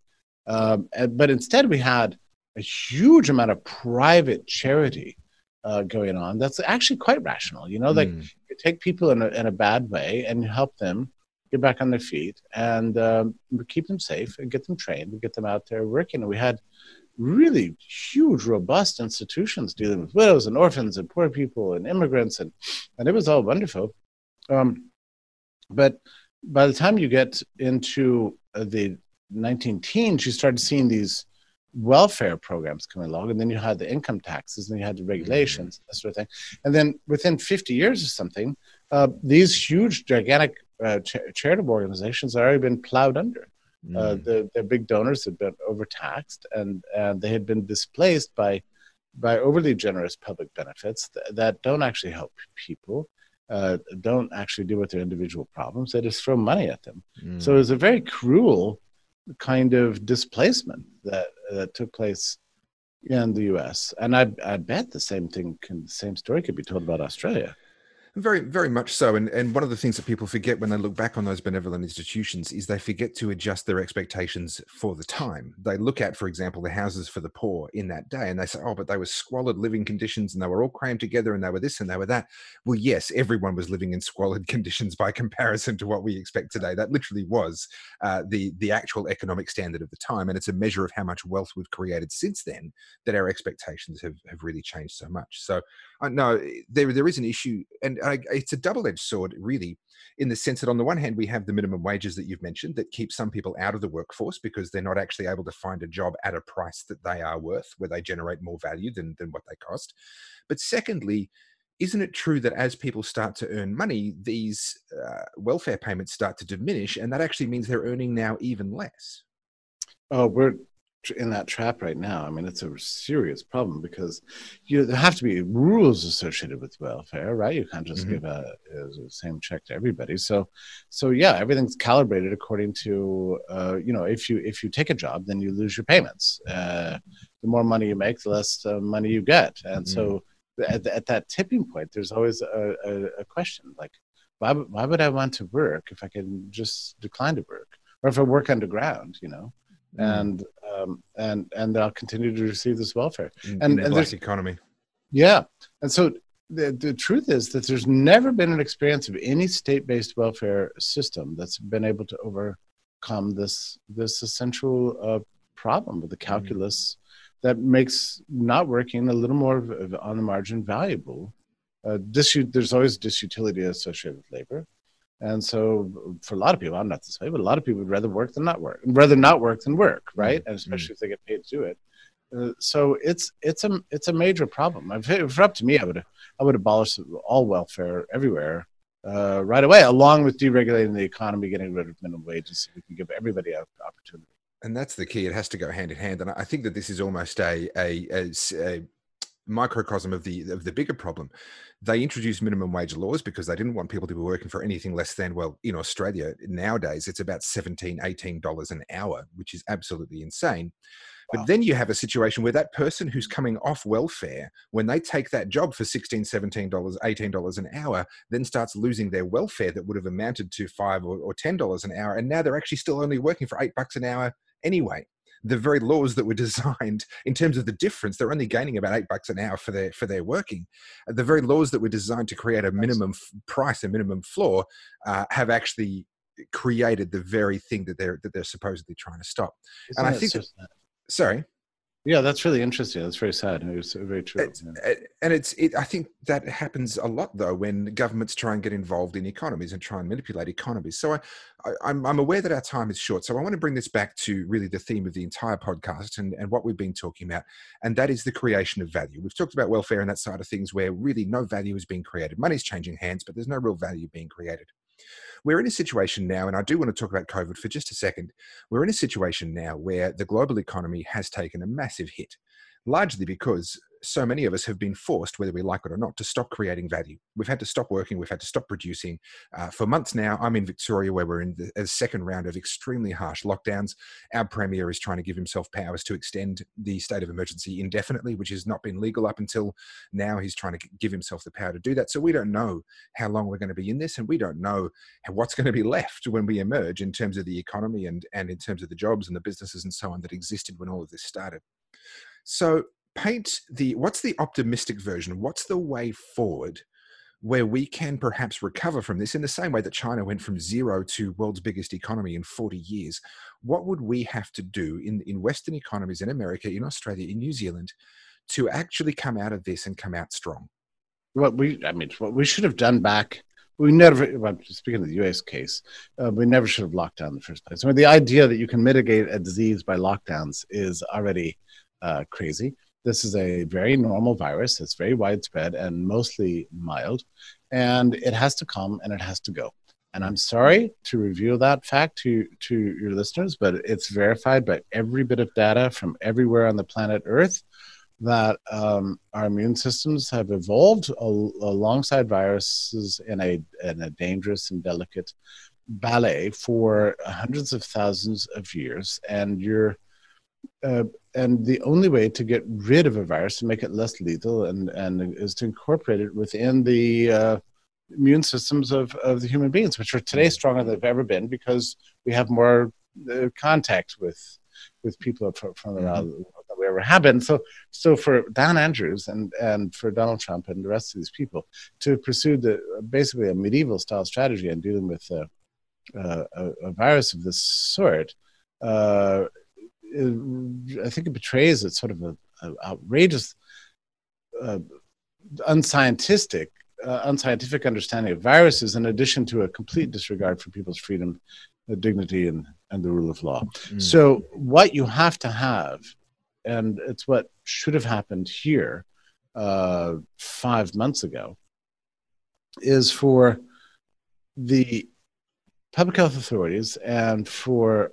um, but instead we had a huge amount of private charity uh, going on. That's actually quite rational. You know, like mm. you take people in a, in a bad way and you help them get back on their feet and um, keep them safe and get them trained and get them out there working. And we had really huge, robust institutions dealing with widows and orphans and poor people and immigrants, and and it was all wonderful. Um, but by the time you get into uh, the 19 teens, you started seeing these welfare programs coming along, and then you had the income taxes, and you had the regulations, mm-hmm. that sort of thing. And then within 50 years or something, uh, these huge, gigantic uh, ch- charitable organizations have already been plowed under. Uh, mm. Uh, the, their big donors had been overtaxed, and, and they had been displaced by by overly generous public benefits th- that don't actually help people uh, don't actually deal with their individual problems. They just throw money at them. Mm. So it was a very cruel kind of displacement that that took place in the U.S. And I, I bet the same thing, can, the same story could be told about Australia. Very, very much so. And and one of the things that people forget when they look back on those benevolent institutions is they forget to adjust their expectations for the time. They look at, for example, the houses for the poor in that day, and they say, "Oh, but they were squalid living conditions, and they were all crammed together, and they were this and they were that." Well, yes, everyone was living in squalid (laughs) conditions by comparison to what we expect today. That literally was uh, the the actual economic standard of the time, and it's a measure of how much wealth we've created since then that our expectations have have really changed so much. So, uh, no, there there is an issue, and It's a double edged sword, really, in the sense that on the one hand, we have the minimum wages that you've mentioned that keep some people out of the workforce because they're not actually able to find a job at a price that they are worth, where they generate more value than, than what they cost. But secondly, isn't it true that as people start to earn money, these uh, welfare payments start to diminish, and that actually means they're earning now even less? Oh, we're in that trap right now. I mean, it's a serious problem because you there have to be rules associated with welfare, right? You can't just mm-hmm. give a, a, same check to everybody. So, so yeah, everything's calibrated according to uh, you know if you if you take a job, then you lose your payments. Uh, the more money you make, the less uh, money you get, and mm-hmm. so at, at, that tipping point, there's always a, a, a question like, why, why would I want to work if I can just decline to work? Or if I work underground, you know. And um, and and they'll continue to receive this welfare. And, in the and black economy. Yeah, and so the, the truth is that there's never been an experience of any state-based welfare system that's been able to overcome this this essential uh, problem with the mm. calculus that makes not working a little more on the margin valuable. Uh, disu- there's always disutility associated with labor. And so, for a lot of people, I'm not this way, but a lot of people would rather work than not work, rather not work than work, right? And especially mm-hmm. if they get paid to do it. Uh, so it's it's a it's a major problem. If it were up to me, I would I would abolish all welfare everywhere uh, right away, along with deregulating the economy, getting rid of minimum wages, so we can give everybody an opportunity and that's the key. It has to go hand in hand, and I think that this is almost a a, a, a microcosm of the of the bigger problem. They introduced minimum wage laws because they didn't want people to be working for anything less than well, in Australia nowadays it's about 17 18 dollars an hour, which is absolutely insane. But then you have a situation where that person who's coming off welfare, when they take that job for $16, $17, $18 an hour, then starts losing their welfare that would have amounted to five or, or $10 an hour. And now they're actually still only working for eight bucks an hour anyway. The very laws that were (laughs) designed in terms of the difference, they're only gaining about eight bucks an hour for their for their working. The very laws that were designed to create a minimum price, a minimum floor, uh, have actually created the very thing that they're that they're supposedly trying to stop. Isn't and I think, that, sorry, yeah, that's really interesting. That's very sad. It's very true. It's, yeah. And it's, it, I think that happens a lot though when governments try and get involved in economies and try and manipulate economies. So I, I, am I'm aware that our time is short. So I want to bring this back to really the theme of the entire podcast and, and what we've been talking about. And that is the creation of value. We've talked about welfare and that side of things where really no value is being created. Money's changing hands, but there's no real value being created. We're in a situation now, and I do want to talk about COVID for just a second. We're in a situation now where the global economy has taken a massive hit, largely because so many of us have been forced, whether we like it or not, to stop creating value. We've had to stop working. We've had to stop producing. Uh, for months now, I'm in Victoria, where we're in the, a second round of extremely harsh lockdowns. Our premier is trying to give himself powers to extend the state of emergency indefinitely, which has not been legal up until now. He's trying to give himself the power to do that. So we don't know how long we're going to be in this, and we don't know what's going to be (laughs) left when we emerge in terms of the economy and and in terms of the jobs and the businesses and so on that existed when all of this started. So paint the what's the optimistic version? What's the way forward where we can perhaps recover from this in the same way that China went from zero to world's biggest economy in 40 years? What would we have to do in, in Western economies, in America, in Australia, in New Zealand, to actually come out of this and come out strong? What we, I mean, what we should have done back we never, well, speaking of the US case, uh, we never should have locked down in the first place. I mean, the idea that you can mitigate a disease by lockdowns is already uh, crazy. This is a very normal virus. It's very widespread and mostly mild, and it has to come and it has to go. And I'm sorry to reveal that fact to, to your listeners, but it's verified by every bit of data from everywhere on the planet Earth that um, our immune systems have evolved al- alongside viruses in a, in a dangerous and delicate ballet for hundreds of thousands of years. And you're uh, and the only way to get rid of a virus to make it less lethal and, and is to incorporate it within the uh, immune systems of, of the human beings, which are today stronger than they've ever been because we have more uh, contact with with people from, from around mm-hmm. than we ever have been. So, so for Dan Andrews and and for Donald Trump and the rest of these people to pursue the basically a medieval style strategy in dealing with uh, uh, a, a, virus of this sort uh, I think it betrays a sort of a, a outrageous, uh, unscientific, uh, unscientific understanding of viruses, in addition to a complete disregard for people's freedom, dignity, and and the rule of law. Mm. So what you have to have, and it's what should have happened here uh, five months ago, is for the public health authorities and for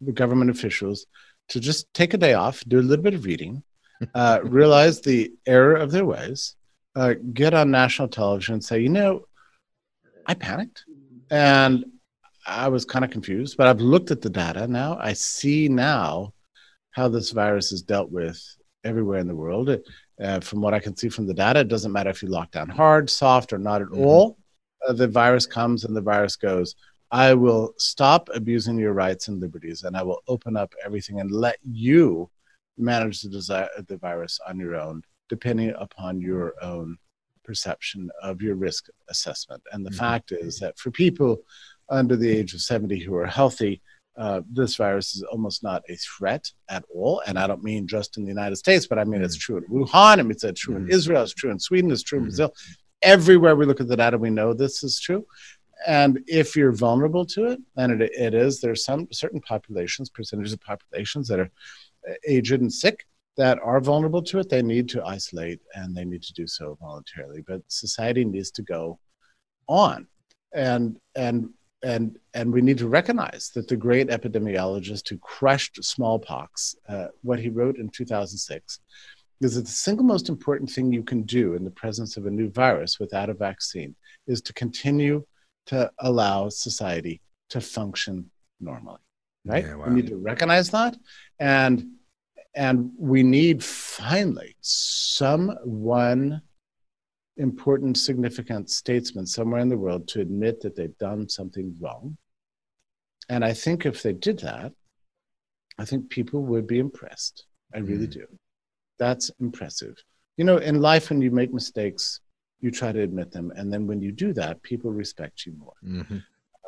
the government officials to just take a day off, do a little bit of reading, uh, (laughs) realize the error of their ways, uh, get on national television and say, you know, I panicked and I was kind of confused, but I've looked at the data now. I see now how this virus is dealt with everywhere in the world. Uh, from what I can see from the data, it doesn't matter if you lock down hard, soft, or not at mm-hmm. all. Uh, the virus comes and the virus goes. I will stop abusing your rights and liberties, and I will open up everything and let you manage the, desire, the virus on your own, depending upon your own perception of your risk assessment. And the mm-hmm. fact is that for people under the age of 70 who are healthy, uh, this virus is almost not a threat at all. And I don't mean just in the United States, but I mean it's mm-hmm. true in Wuhan, I mean it's true in mm-hmm. Israel, it's true in Sweden, it's true in Brazil. Everywhere we look at the data, we know this is true. And if you're vulnerable to it, and it, it is, there's some certain populations, percentages of populations that are aged and sick that are vulnerable to it, they need to isolate and they need to do so voluntarily. But society needs to go on. And and and and we need to recognize that the great epidemiologist who crushed smallpox, uh, what he wrote in 2006, is that the single most important thing you can do in the presence of a new virus without a vaccine is to continue to allow society to function normally. Right? Yeah, wow. We need to recognize that, and and we need finally someone important, significant statesman somewhere in the world to admit that they've done something wrong. And I think if they did that, I think people would be impressed. I really mm. do. That's impressive. You know, in life, when you make mistakes, you try to admit them. And then when you do that, people respect you more. Mm-hmm.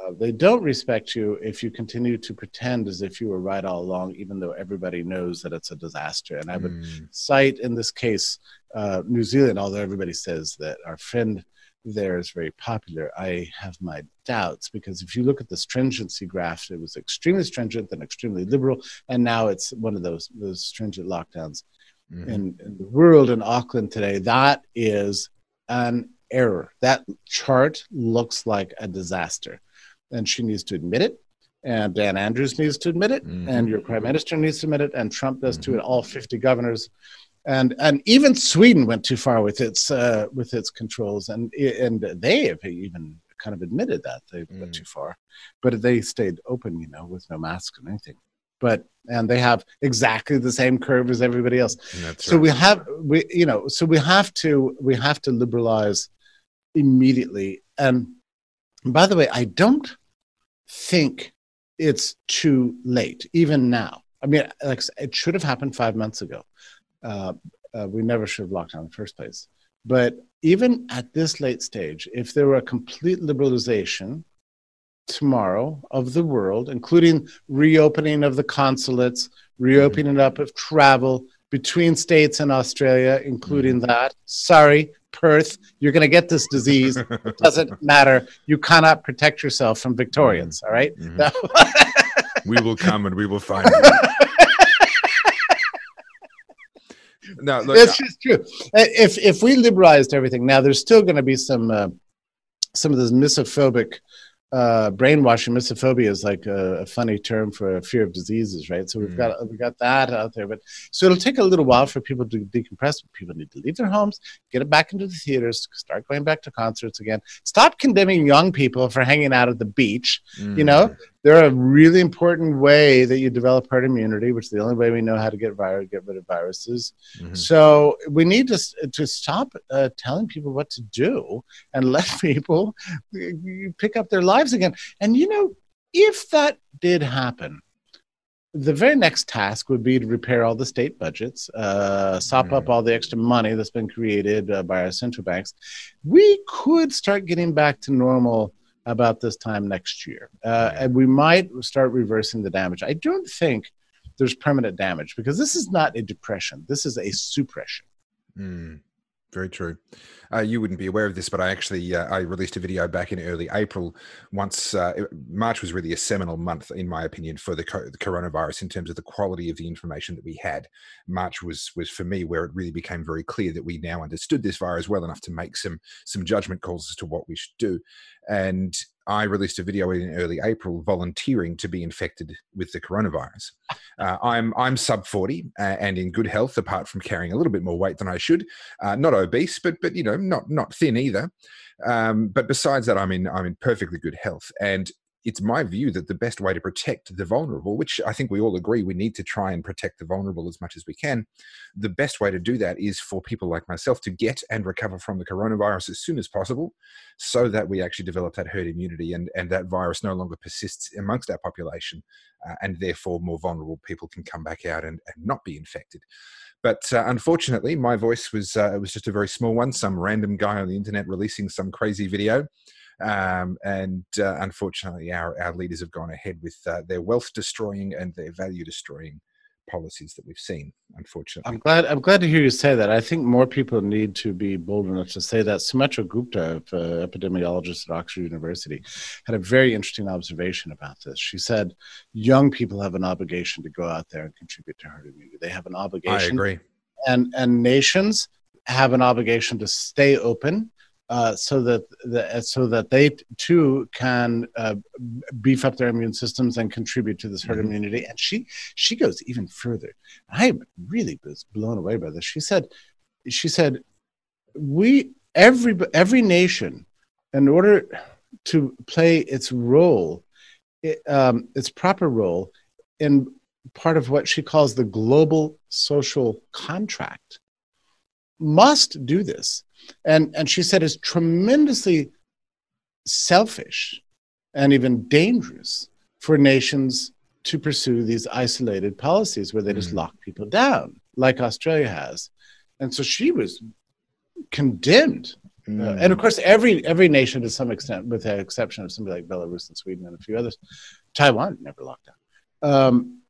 Uh, they don't respect you if you continue to pretend as if you were right all along, even though everybody knows that it's a disaster. And I would mm. cite in this case uh, New Zealand, although everybody says that our friend there is very popular. I have my doubts because if you look at the stringency graph, it was extremely stringent and extremely liberal, and now it's one of those those stringent lockdowns mm. in, in the world in Auckland today. That is an error. That chart looks like a disaster and she needs to admit it. And Dan Andrews needs to admit it, mm-hmm. and your prime minister needs to admit it, and Trump does mm-hmm. too, and all 50 governors. And, and even Sweden went too far with its uh, with its controls, and and they have even kind of admitted that they mm. went too far, but they stayed open, you know, with no masks and anything but and they have exactly the same curve as everybody else That's so right. we have we you know so we have to we have to liberalize immediately and by the way i don't think it's too late, even now. I mean, like it should have happened five months ago. Uh, uh, we never should have locked down in the first place. But even at this late stage, if there were a complete liberalization tomorrow of the world, including reopening of the consulates, reopening mm-hmm. up of travel between states and Australia, including mm-hmm. that, sorry, Perth, you're going to get this disease. It doesn't (laughs) matter. You cannot protect yourself from Victorians. All right? mm-hmm. we will (laughs) come and we will find you. (laughs) no, look, it's just true. If if we liberalized everything, now there's still going to be some uh, some of this mysophobic uh, brainwashing mysophobia is like a, a, funny term for a fear of diseases, right? So we've mm. got we've got that out there, but so it'll take a little while for people to decompress. People need to leave their homes, get it back into the theaters, start going back to concerts again. Stop condemning young people for hanging out at the beach. Mm. You know, mm they're a really important way that you develop herd immunity, which is the only way we know how to get virus, get rid of viruses. Mm-hmm. So we need to to stop uh, telling people what to do and let (laughs) people pick up their lives again. And you know, if that did happen, the very next task would be to repair all the state budgets, uh, sop mm. up all the extra money that's been created uh, by our central banks. We could start getting back to normal about this time next year. Uh, and we might start reversing the damage. I don't think there's permanent damage because this is not a depression, this is a suppression. Mm. Very true. Uh, you wouldn't be aware of this, but I actually uh, I released a video back in early April. Once uh, March was really a seminal month, in my opinion, for the, co- the, coronavirus in terms of the quality of the information that we had. March was was for me where it really became very clear that we now understood this virus well enough to make some some judgment calls as to what we should do. And I released a video in early April volunteering to be infected with the coronavirus. (laughs) Uh, I'm I'm sub 40 uh, and in good health, apart from carrying a little bit more weight than I should. Uh, not obese, but but you know not not thin either. Um, but besides that, I'm in I'm in perfectly good health, and it's my view that the best way to protect the vulnerable, which I think we all agree we need to try and protect the vulnerable as much as we can, the best way to do that is for people like myself to get and recover from the coronavirus as soon as possible so that we actually develop that herd immunity and, and that virus no longer persists amongst our population uh, and therefore more vulnerable people can come back out and, and not be infected. But uh, unfortunately, my voice was uh, was just a very small one. Some random guy on the internet releasing some crazy video, um, and uh, unfortunately, our, our leaders have gone ahead with uh, their wealth destroying and their value destroying policies that we've seen. Unfortunately, I'm glad. I'm glad to hear you say that. I think more people need to be bold enough to say that. Sunetra Gupta, uh, epidemiologist at Oxford University, had a very interesting observation about this. She said, "Young people have an obligation to go out there and contribute to herd immunity. They have an obligation. I agree. And and nations." have an obligation to stay open uh, so that the, so that they too can uh, beef up their immune systems and contribute to this herd mm-hmm. immunity. And she she goes even further. I am really was blown away by this. She said she said we every every nation in order to play its role it, um, its proper role in part of what she calls the global social contract must do this and and she said is tremendously selfish and even dangerous for nations to pursue these isolated policies where they just mm. lock people down like australia has and so she was condemned mm. uh, and of course every every nation to some extent with the exception of somebody like belarus and sweden and a few others taiwan never locked down um,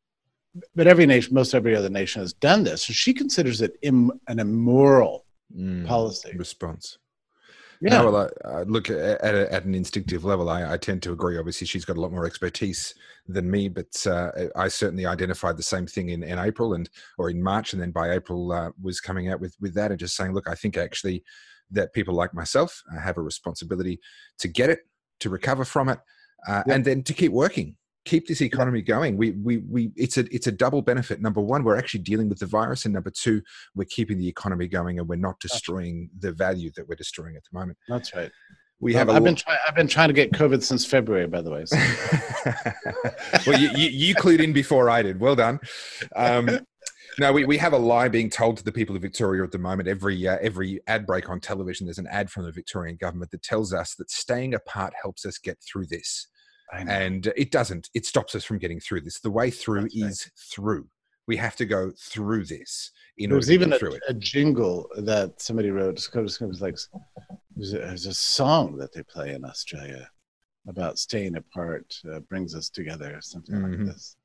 but every nation most every other nation has done this so she considers it Im- an immoral mm, policy response. Yeah, no, well, I, I look at, at, at, an instinctive level. I, I, tend to agree. Obviously, she's got a lot more expertise than me, but uh, I certainly identified the same thing in, in April and or in March, and then by April uh, was coming out with with that and just saying, look, I think actually that people like myself uh, have a responsibility to get it, to recover from it, uh, yep. and then to keep working keep this economy going. We, we, we, it's a, it's a double benefit. Number one, we're actually dealing with the virus, and number two, we're keeping the economy going, and we're not destroying the value that we're destroying at the moment. That's right. We have. I've been trying. I've been trying to get COVID since February, by the way. So. (laughs) well, you, you, you, clued in before I did. Well done. Um, no, we, we have a lie being told to the people of Victoria at the moment. Every uh, every ad break on television, there's an ad from the Victorian government that tells us that staying apart helps us get through this and it doesn't it stops us from getting through this. The way through That's is right. through. We have to go through this in There's even a, a, jingle that somebody wrote it was like there's a, a, song that they play in australia about staying apart uh, brings us together something mm-hmm. like this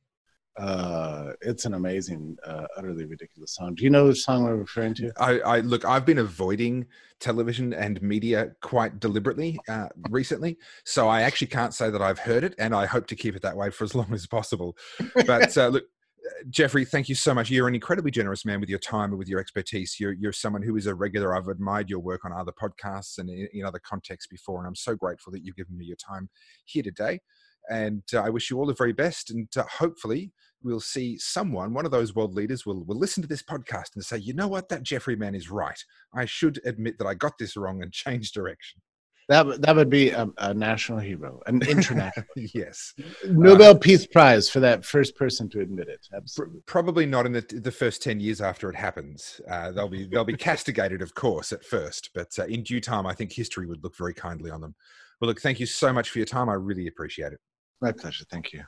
uh, it's an amazing, uh, utterly ridiculous song. Do you know the song I'm referring to? I, I look. I've been avoiding television and media quite deliberately uh, recently, so I actually can't say that I've heard it, and I hope to keep it that way for as long as possible. But uh, look, Jeffrey, thank you so much. You're an incredibly generous man with your time and with your expertise. You're, you're someone who is a regular. I've admired your work on other podcasts and in, in other contexts before, and I'm so grateful that you've given me your time here today. And uh, I wish you all the very best. And uh, hopefully, we'll see someone, one of those world leaders, will, will listen to this podcast and say, you know what, that Jeffrey man is right. I should admit that I got this wrong and (laughs) change direction. That, that would be a, a national hero, an international. (laughs) yes. Nobel uh, Peace Prize for that first person to admit it. Absolutely. Probably not in the, the first 10 years after it happens. Uh, they'll, be, they'll be (laughs) castigated, of course, at first, but uh, in due time, I think history would look very kindly on them. Well, look, thank you so much for your time. I really appreciate it. My pleasure. Thank you.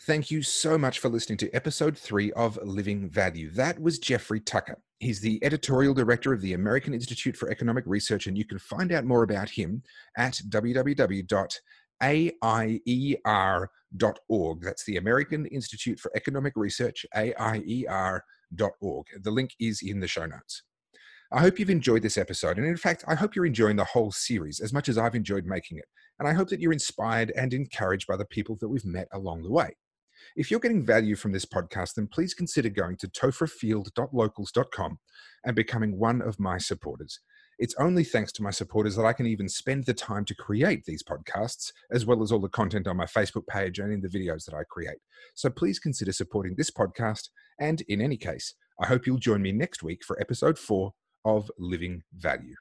Thank you so much for listening to episode three of Living Value. That was Jeffrey Tucker. He's the editorial director of the American Institute for Economic Research, and you can find out more about him at www.aieR.org. That's the American Institute for Economic Research, AIER.org. The link is in the show notes. I hope you've enjoyed this episode, and in fact, I hope you're enjoying the whole series as much as I've enjoyed making it. And I hope that you're inspired and encouraged by the people that we've met along the way. If you're getting value from this podcast, then please consider going to topherfield.locals.com and becoming one of my supporters. It's only thanks to my supporters that I can even spend the time to create these podcasts, as well as all the content on my Facebook page and in the videos that I create. So please consider supporting this podcast. And in any case, I hope you'll join me next week for episode four of Living Value.